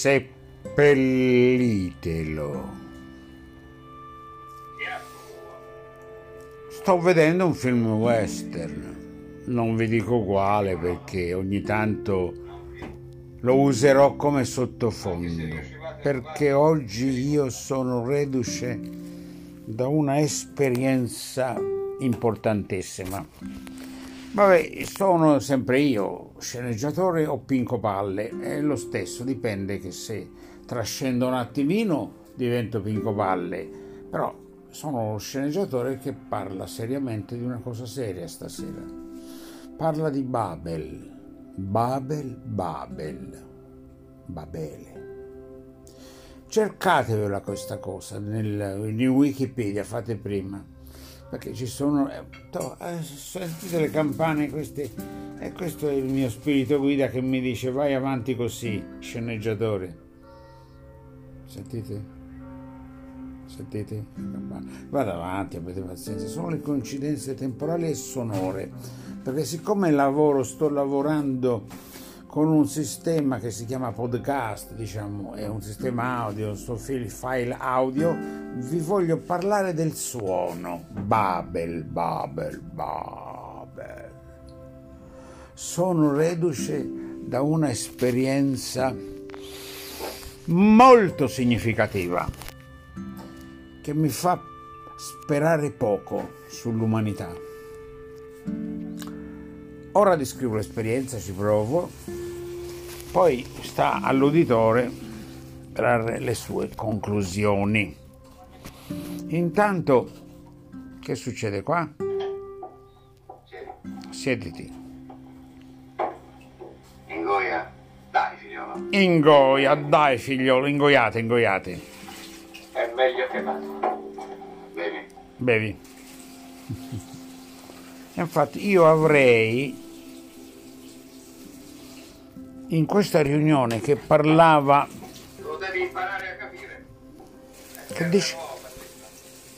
Seppellitelo. Sto vedendo un film western. Non vi dico quale perché ogni tanto lo userò come sottofondo. Perché oggi io sono reduce da una esperienza importantissima. Vabbè, sono sempre io, sceneggiatore o Pinco Palle, è lo stesso, dipende che se trascendo un attimino divento Pinco Palle, però sono lo sceneggiatore che parla seriamente di una cosa seria stasera. Parla di Babel, Babel, Babel, Babele. Cercatevela questa cosa nel, in Wikipedia, fate prima, perché ci sono... Eh, eh, sentite le campane, queste, e questo è il mio spirito guida che mi dice vai avanti così, sceneggiatore. Sentite? Sentite? Vado avanti, avete pazienza, sono le coincidenze temporali e sonore, perché siccome lavoro, sto lavorando con un sistema che si chiama podcast, diciamo, è un sistema audio, sto file audio, vi voglio parlare del suono. Babel, Babel, Babel. Sono reduce da una esperienza molto significativa che mi fa sperare poco sull'umanità. Ora descrivo l'esperienza, ci provo, poi sta all'uditore trarre le sue conclusioni. Intanto, che succede qua? Siediti. Ingoia, dai figliolo. Ingoia, dai figliolo, ingoiate, ingoiate. È meglio che vada. Bevi. Bevi. Infatti io avrei in questa riunione che parlava Lo devi imparare a capire. È Che dici? terra nuova,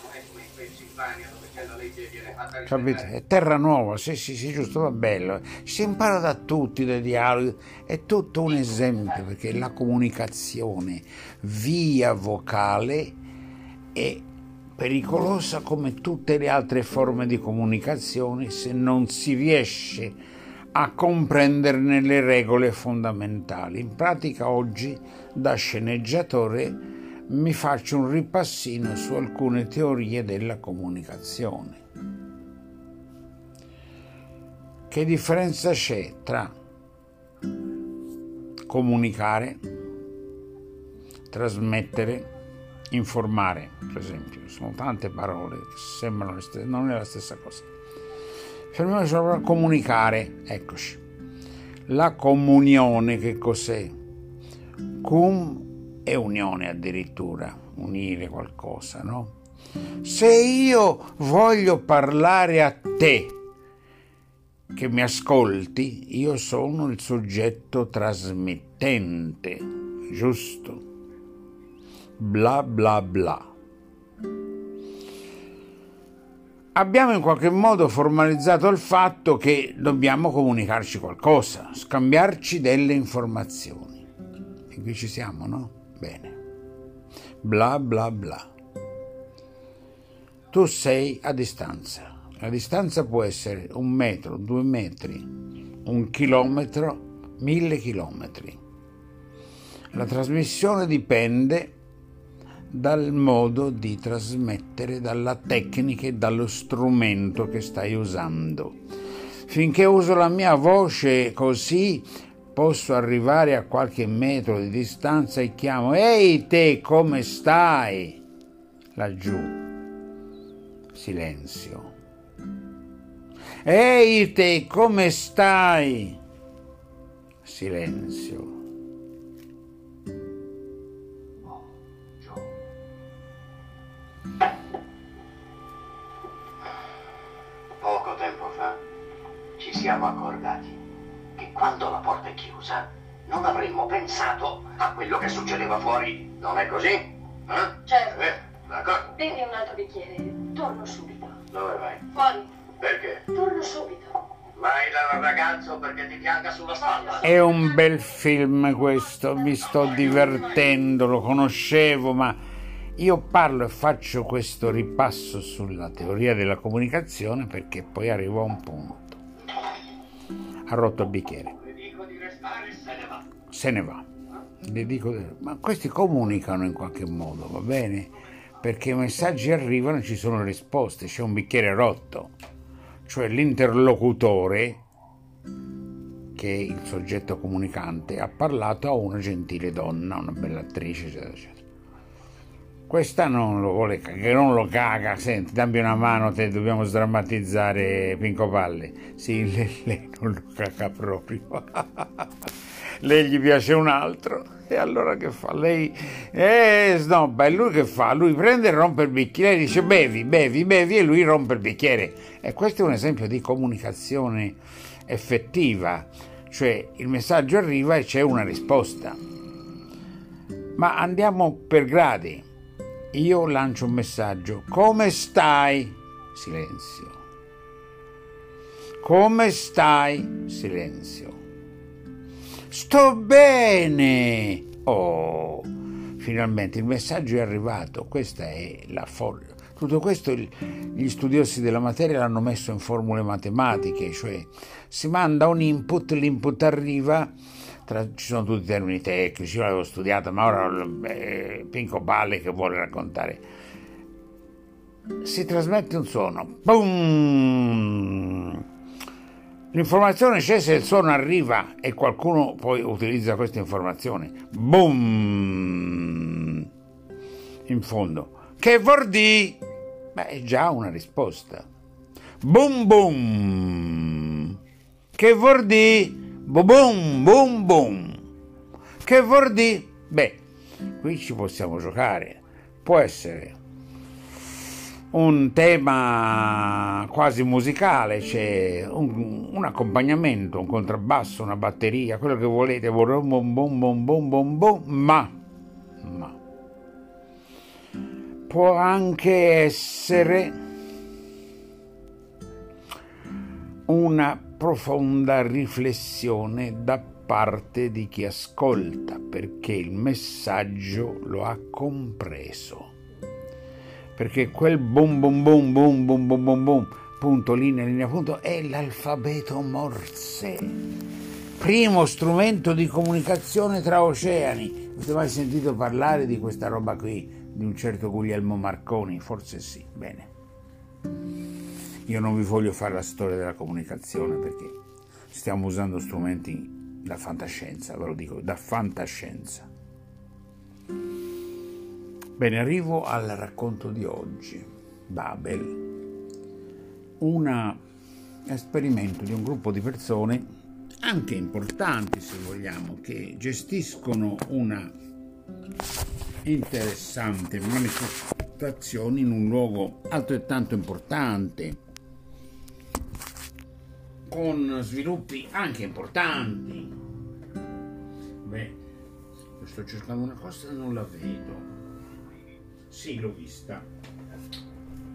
Non è come in Pennsylvania dove c'è la legge e viene fatta Capite? È terra nuova, sì, sì, sì, giusto, va bello. Si impara da tutti dai dialoghi, è tutto un esempio perché la comunicazione via vocale è pericolosa come tutte le altre forme di comunicazione se non si riesce a comprenderne le regole fondamentali. In pratica oggi da sceneggiatore mi faccio un ripassino su alcune teorie della comunicazione. Che differenza c'è tra comunicare, trasmettere, informare, per esempio? Sono tante parole che sembrano le stesse, non è la stessa cosa. Fermiamoci sopra comunicare, eccoci. La comunione che cos'è? Cum è unione addirittura, unire qualcosa, no? Se io voglio parlare a te, che mi ascolti, io sono il soggetto trasmittente, giusto? Bla bla bla. Abbiamo in qualche modo formalizzato il fatto che dobbiamo comunicarci qualcosa, scambiarci delle informazioni. E qui ci siamo, no? Bene. Bla bla bla. Tu sei a distanza. La distanza può essere un metro, due metri, un chilometro, mille chilometri. La trasmissione dipende dal modo di trasmettere, dalla tecnica e dallo strumento che stai usando. Finché uso la mia voce così, posso arrivare a qualche metro di distanza e chiamo Ehi te, come stai? Laggiù. Silenzio. Ehi te, come stai? Silenzio. Siamo accordati che quando la porta è chiusa non avremmo pensato a quello che succedeva fuori. Non è così? Eh? Certo. Eh, d'accordo. Bevi un altro bicchiere. Torno subito. Dove vai? Fuori. Perché? Torno subito. Vai dal ragazzo perché ti pianga sulla spalla. È un bel film questo, mi sto divertendo, lo conoscevo, ma io parlo e faccio questo ripasso sulla teoria della comunicazione perché poi arrivo a un punto. Ha rotto il bicchiere. Se ne va. dico, ma questi comunicano in qualche modo, va bene? Perché i messaggi arrivano e ci sono risposte, c'è un bicchiere rotto, cioè l'interlocutore, che è il soggetto comunicante, ha parlato a una gentile donna, una bella attrice, eccetera, eccetera. Questa non lo vuole, che non lo caga, senti, dammi una mano, te dobbiamo sdrammatizzare Pinco Palle. Sì, lei, lei non lo caga proprio. lei gli piace un altro e allora che fa? Lei eh, snobba e lui che fa? Lui prende e rompe il bicchiere, dice bevi, bevi, bevi e lui rompe il bicchiere. E questo è un esempio di comunicazione effettiva, cioè il messaggio arriva e c'è una risposta. Ma andiamo per gradi. Io lancio un messaggio. Come stai? Silenzio. Come stai? Silenzio. Sto bene. Oh, finalmente il messaggio è arrivato. Questa è la folla. Tutto questo gli studiosi della materia l'hanno messo in formule matematiche, cioè si manda un input, l'input arriva, tra, ci sono tutti i termini tecnici, io l'avevo studiato, ma ora eh, Pinco Balle che vuole raccontare. Si trasmette un suono, boom! L'informazione c'è se il suono arriva e qualcuno poi utilizza questa informazione. Boom! In fondo. Che vuol dire? Beh, è già una risposta. Boom boom! Che vuol dire? Boom boom boom! Che vuol dire? Beh, qui ci possiamo giocare. Può essere un tema quasi musicale, c'è un, un, accompagnamento, un contrabbasso, una batteria, quello che volete, bom bom bom bom bom bom, bom ma, ma può anche essere una profonda riflessione da parte di chi ascolta, perché il messaggio lo ha compreso. Perché quel boom boom boom boom boom boom boom boom punto linea linea punto è l'alfabeto Morse. Primo strumento di comunicazione tra oceani. Avete mai sentito parlare di questa roba qui di un certo Guglielmo Marconi? Forse sì. Bene io non vi voglio fare la storia della comunicazione perché stiamo usando strumenti da fantascienza ve lo dico da fantascienza Bene, arrivo al racconto di oggi. Babel. Un esperimento di un gruppo di persone, anche importanti se vogliamo, che gestiscono una interessante manifestazione in un luogo altrettanto importante, con sviluppi anche importanti. Beh, sto cercando una cosa e non la vedo. Sì, l'ho vista.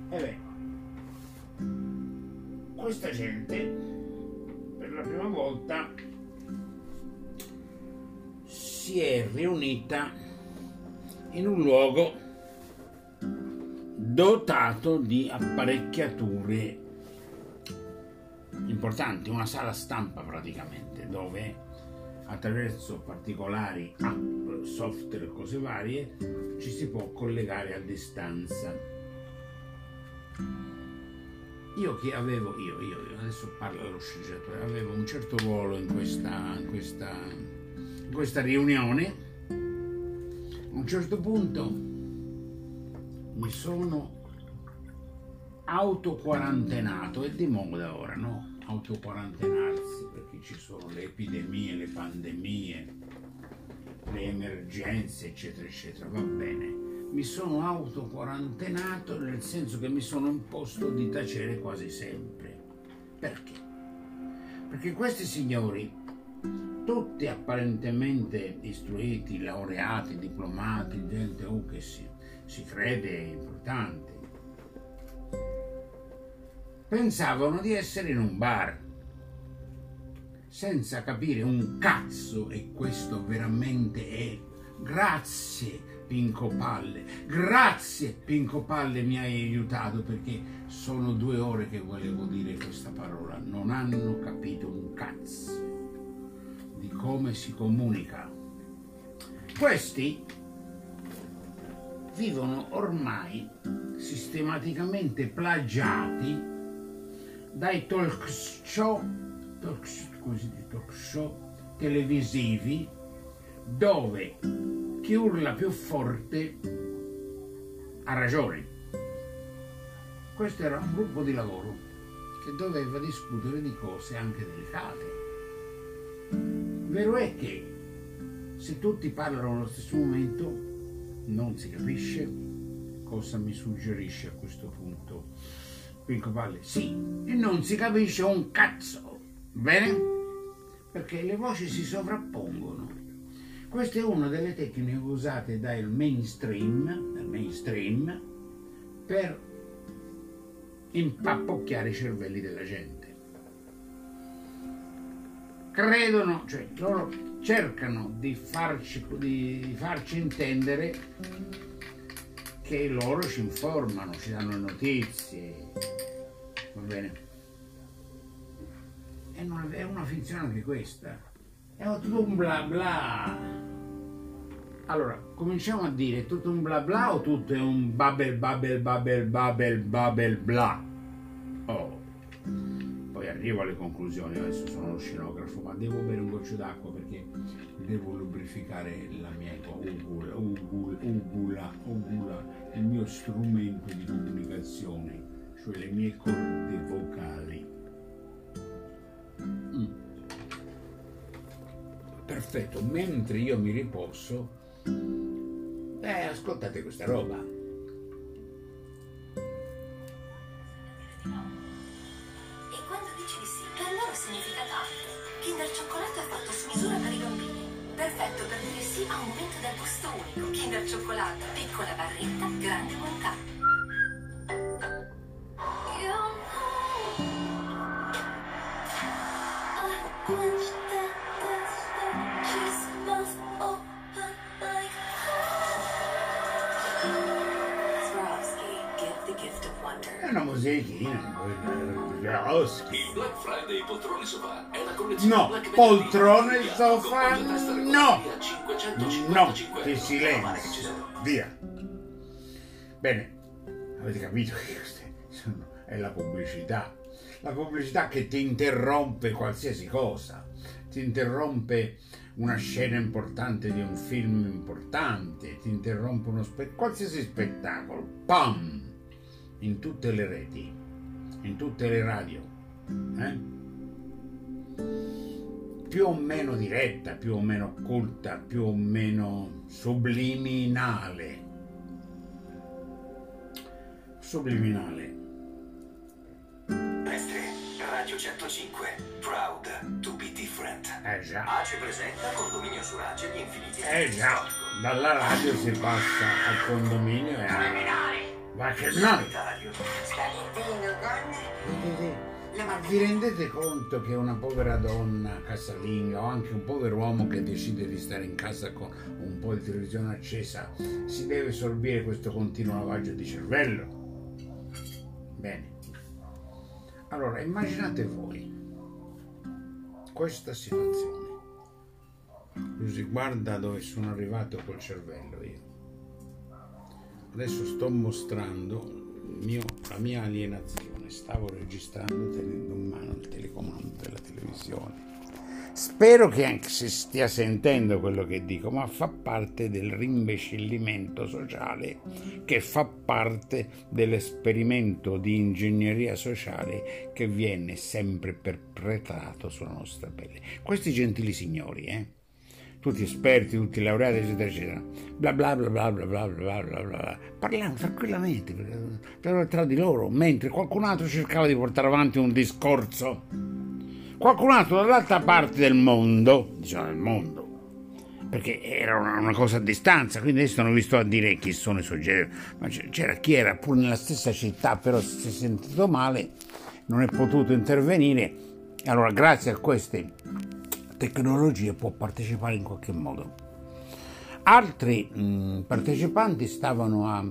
E beh, questa gente per la prima volta si è riunita in un luogo dotato di apparecchiature importanti, una sala stampa praticamente, dove attraverso particolari app, software e cose varie ci si può collegare a distanza. Io che avevo, io, io, adesso parlo dello sceneggiatore, avevo un certo ruolo in questa, in questa, in questa riunione, a un certo punto mi sono autoquarantenato, è di moda ora, no? Autoquarantenarsi perché ci sono le epidemie, le pandemie, le emergenze, eccetera, eccetera, va bene. Mi sono autoquarantenato nel senso che mi sono imposto di tacere quasi sempre. Perché? Perché questi signori tutti apparentemente istruiti, laureati, diplomati, gente oh, che si, si crede importante, pensavano di essere in un bar senza capire un cazzo e questo veramente è grazie Pinco Palle. Grazie Pinco Palle mi hai aiutato perché sono due ore che volevo dire questa parola. Non hanno capito un cazzo di come si comunica. Questi vivono ormai sistematicamente plagiati dai talk show talk, così, talk show televisivi dove chi urla più forte ha ragione. Questo era un gruppo di lavoro che doveva discutere di cose anche delicate. Vero è che se tutti parlano allo stesso momento non si capisce cosa mi suggerisce a questo punto Pinco Palle. Sì, e non si capisce un cazzo. Bene? Perché le voci si sovrappongono. Questa è una delle tecniche usate dal mainstream, dal mainstream per impappocchiare i cervelli della gente. Credono, cioè loro cercano di farci, di farci intendere che loro ci informano, ci danno notizie, va bene? È una, è una finzione anche questa, è tutto un bla bla. Allora, cominciamo a dire, è tutto un bla bla o tutto è un babel babel babel babel babel bla? Oh, poi arrivo alle conclusioni, adesso sono lo scenografo, ma devo bere un goccio d'acqua perché devo lubrificare la mia ugula, ugula, ugula, ugula, il mio strumento di comunicazione, cioè le mie corde vocali. Mm. Perfetto, mentre io mi riposo, eh, ascoltate questa roba. condimento dal gusto unico, Kinder Cioccolato, piccola barretta, grande bontà. È una musichina. Il Black Friday poltrone sofà è la collezione No, Black poltrone sofà, no. regolare a 555 No, euro. che silenzio. Via. Bene, avete capito che questa sono- è la pubblicità. La pubblicità che ti interrompe qualsiasi cosa. Ti interrompe una scena importante di un film importante, ti interrompe uno spe- qualsiasi spettacolo. Pam! In tutte le reti, in tutte le radio. Eh? più o meno diretta, più o meno occulta, più o meno subliminale. Subliminale. Mestre, Radio 105, proud to be different. Eh già, Ace presenta Condominio su Ace gli infiniti eh già, dalla radio si passa al condominio e a... Ma che no! Italia. Ma vi rendete conto che una povera donna casalinga o anche un povero uomo che decide di stare in casa con un po' di televisione accesa si deve sorbire questo continuo lavaggio di cervello? Bene. Allora, immaginate voi questa situazione. Così guarda dove sono arrivato col cervello io. Adesso sto mostrando mio- la mia alienazione. Stavo registrando tenendo in mano il telecomando della televisione. Spero che anche se stia sentendo quello che dico, ma fa parte del rimbecillimento sociale che fa parte dell'esperimento di ingegneria sociale che viene sempre perpetrato sulla nostra pelle. Questi gentili signori, eh? Tutti esperti, tutti laureati, eccetera, eccetera, bla bla bla bla bla bla bla bla bla, parlavano tranquillamente tra- di loro, mentre qualcun altro cercava di portare avanti un discorso. qualcun altro dall'altra parte del mondo, diciamo del mondo, perché era una, una cosa a distanza, quindi adesso non vi sto a dire chi sono i soggetti, ma c'era chi era pure nella stessa città, però si è sentito male, non è potuto intervenire, allora grazie a queste tecnologie può partecipare in qualche modo. Altri mh, partecipanti stavano a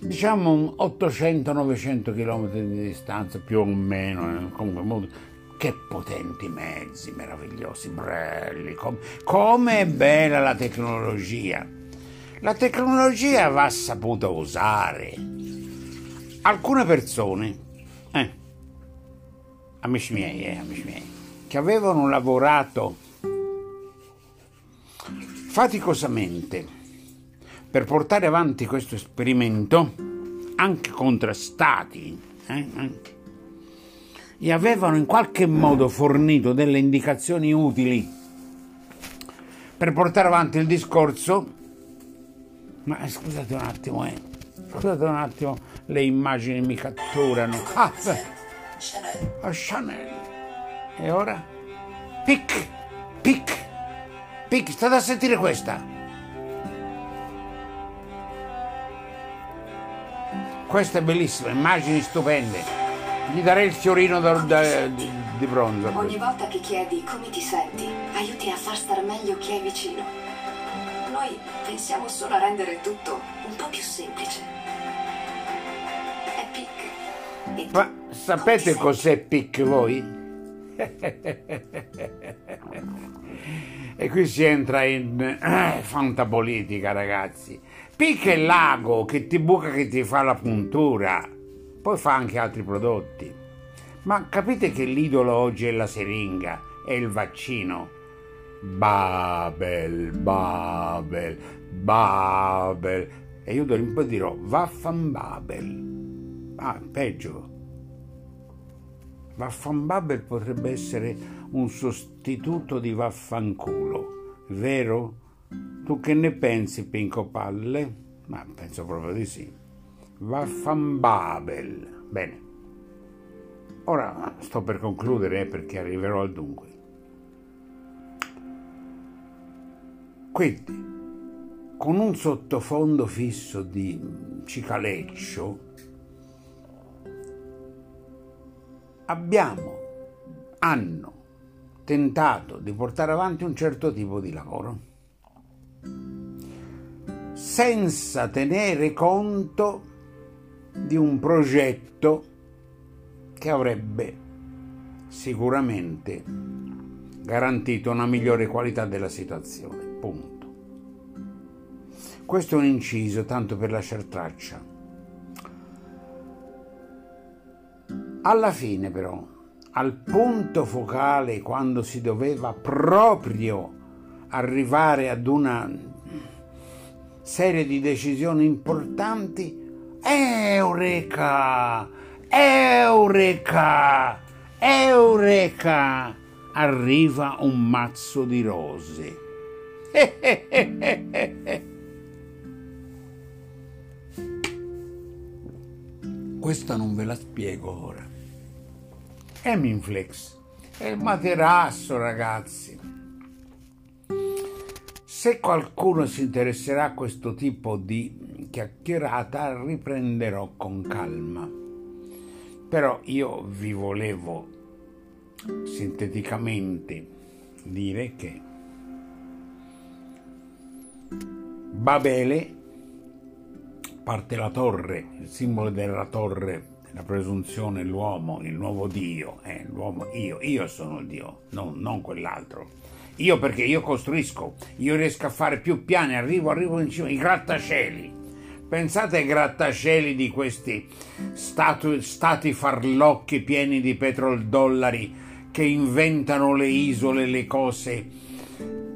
diciamo 800-900 km di distanza più o meno, eh, comunque molto, che potenti mezzi meravigliosi, belli, com- come è bella la tecnologia. La tecnologia va saputa usare. Alcune persone, eh, amici miei, eh, amici miei, che avevano lavorato faticosamente per portare avanti questo esperimento, anche contrastati, eh, eh, avevano in qualche modo fornito delle indicazioni utili per portare avanti il discorso. Ma eh, scusate un attimo, eh. Scusate un attimo, le immagini mi catturano. Ah, beh. Chanel. E ora? Pic, pic, pic, state a sentire questa. Questa è bellissima, immagini stupende. Gli darei il fiorino da- da- di, di bronzo. Ogni volta che chiedi come ti senti, aiuti a far star meglio chi è vicino. Noi pensiamo solo a rendere tutto un po' più semplice. È pic. Ma sapete cos'è PIC voi? E qui si entra in eh, fantapolitica, ragazzi. PIC è l'ago che ti buca, che ti fa la puntura. Poi fa anche altri prodotti. Ma capite che l'idolo oggi è la siringa, è il vaccino. Babel, Babel, Babel. E io poi dirò Vaffan Ah, peggio. Vaffan potrebbe essere un sostituto di vaffanculo, vero? Tu che ne pensi, Pinco Palle? Ma penso proprio di sì. Vaffan Bene. Ora sto per concludere eh, perché arriverò al dunque. Quindi, con un sottofondo fisso di cicaleccio, abbiamo, hanno tentato di portare avanti un certo tipo di lavoro, senza tenere conto di un progetto che avrebbe sicuramente garantito una migliore qualità della situazione. Punto. Questo è un inciso tanto per lasciar traccia. Alla fine però, al punto focale quando si doveva proprio arrivare ad una serie di decisioni importanti, Eureka! Eureka! Eureka! Arriva un mazzo di rose. Questa non ve la spiego ora. Eminflex è il materasso, ragazzi. Se qualcuno si interesserà a questo tipo di chiacchierata, riprenderò con calma. Però io vi volevo sinteticamente dire che Babele parte la torre, il simbolo della torre, la presunzione, l'uomo, il nuovo Dio, eh, l'uomo, io, io sono il Dio, non, non quell'altro. Io perché io costruisco, io riesco a fare più piani, arrivo, arrivo in cima, i grattacieli. Pensate ai grattacieli di questi statu- stati farlocchi pieni di petrodollari che inventano le isole, le cose,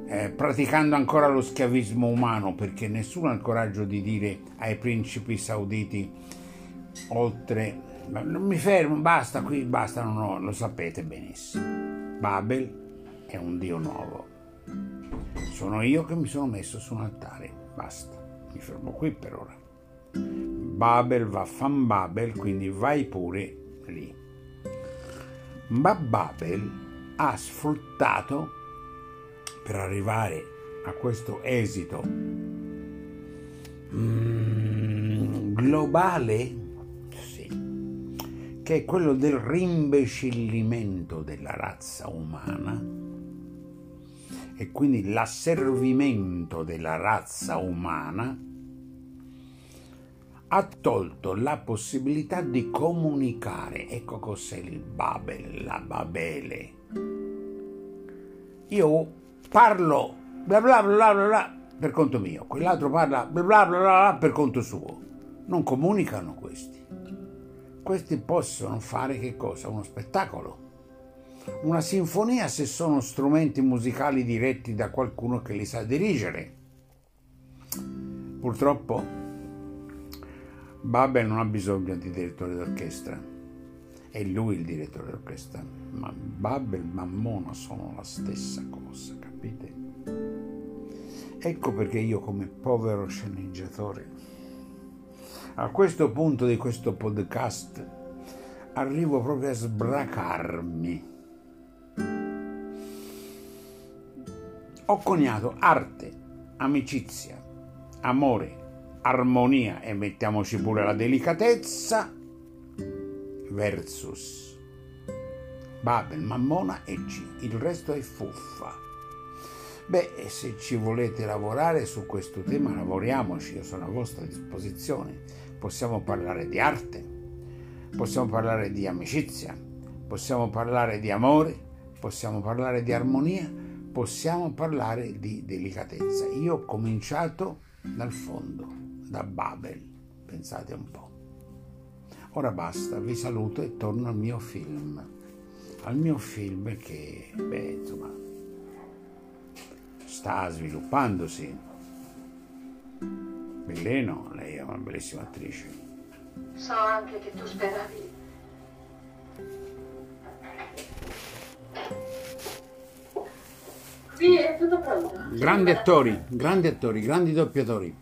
eh, praticando ancora lo schiavismo umano, perché nessuno ha il coraggio di dire ai principi sauditi, oltre, non mi fermo, basta qui, basta, no, no, lo sapete benissimo. Babel è un dio nuovo. Sono io che mi sono messo su un altare, basta, mi fermo qui per ora. Babel va fan Babel, quindi vai pure lì. Ma Babel ha sfruttato per arrivare a questo esito mm, globale, che è quello del rimbecillimento della razza umana e quindi l'asservimento della razza umana ha tolto la possibilità di comunicare. Ecco cos'è il Babel, la Babele. Io parlo bla bla bla bla, bla per conto mio, quell'altro parla bla bla bla bla per conto suo. Non comunicano questi. Questi possono fare che cosa? Uno spettacolo. Una sinfonia se sono strumenti musicali diretti da qualcuno che li sa dirigere. Purtroppo Babel non ha bisogno di direttore d'orchestra, è lui il direttore d'orchestra, ma Babel e Mammona sono la stessa cosa, capite? Ecco perché io come povero sceneggiatore, a questo punto di questo podcast, arrivo proprio a sbracarmi. Ho coniato arte, amicizia, amore, armonia e mettiamoci pure la delicatezza versus Babel, Mammona e G. Il resto è fuffa. Beh, se ci volete lavorare su questo tema, lavoriamoci, io sono a vostra disposizione. Possiamo parlare di arte, possiamo parlare di amicizia, possiamo parlare di amore, possiamo parlare di armonia, possiamo parlare di delicatezza. Io ho cominciato dal fondo da Babel. Pensate un po'. Ora basta, vi saluto e torno al mio film. Al mio film che, beh, insomma, sta sviluppandosi. Belleno, lei è una bellissima attrice. So anche che tu speravi. Qui è tutto pronto. Grandi attori, grandi attori, grandi doppiatori.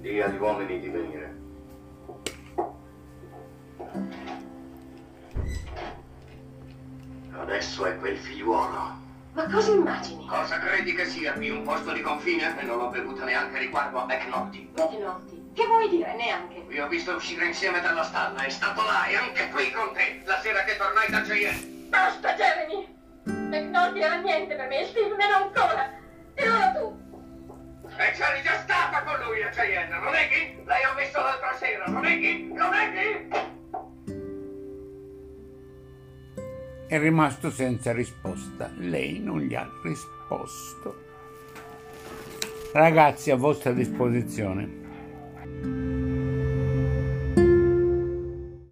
Dì agli uomini di venire. Adesso è quel figliuolo. Ma cosa immagini? Cosa credi che sia qui un posto di confine? E non l'ho bevuta neanche riguardo a McNulty. Mettinotti. Che vuoi dire? Neanche. Vi ho visto uscire insieme dalla stalla, è stato là e anche qui con te, la sera che tornai da Cheyenne. Basta, Jeremy! McNulty era niente per me, Steve meno ancora. E ora tu! E c'eri già stata con lui a Cheyenne, non è che? Lei ho visto l'altra sera, non è che? Non è che? È rimasto senza risposta. Lei non gli ha risposto. Ragazzi, a vostra disposizione.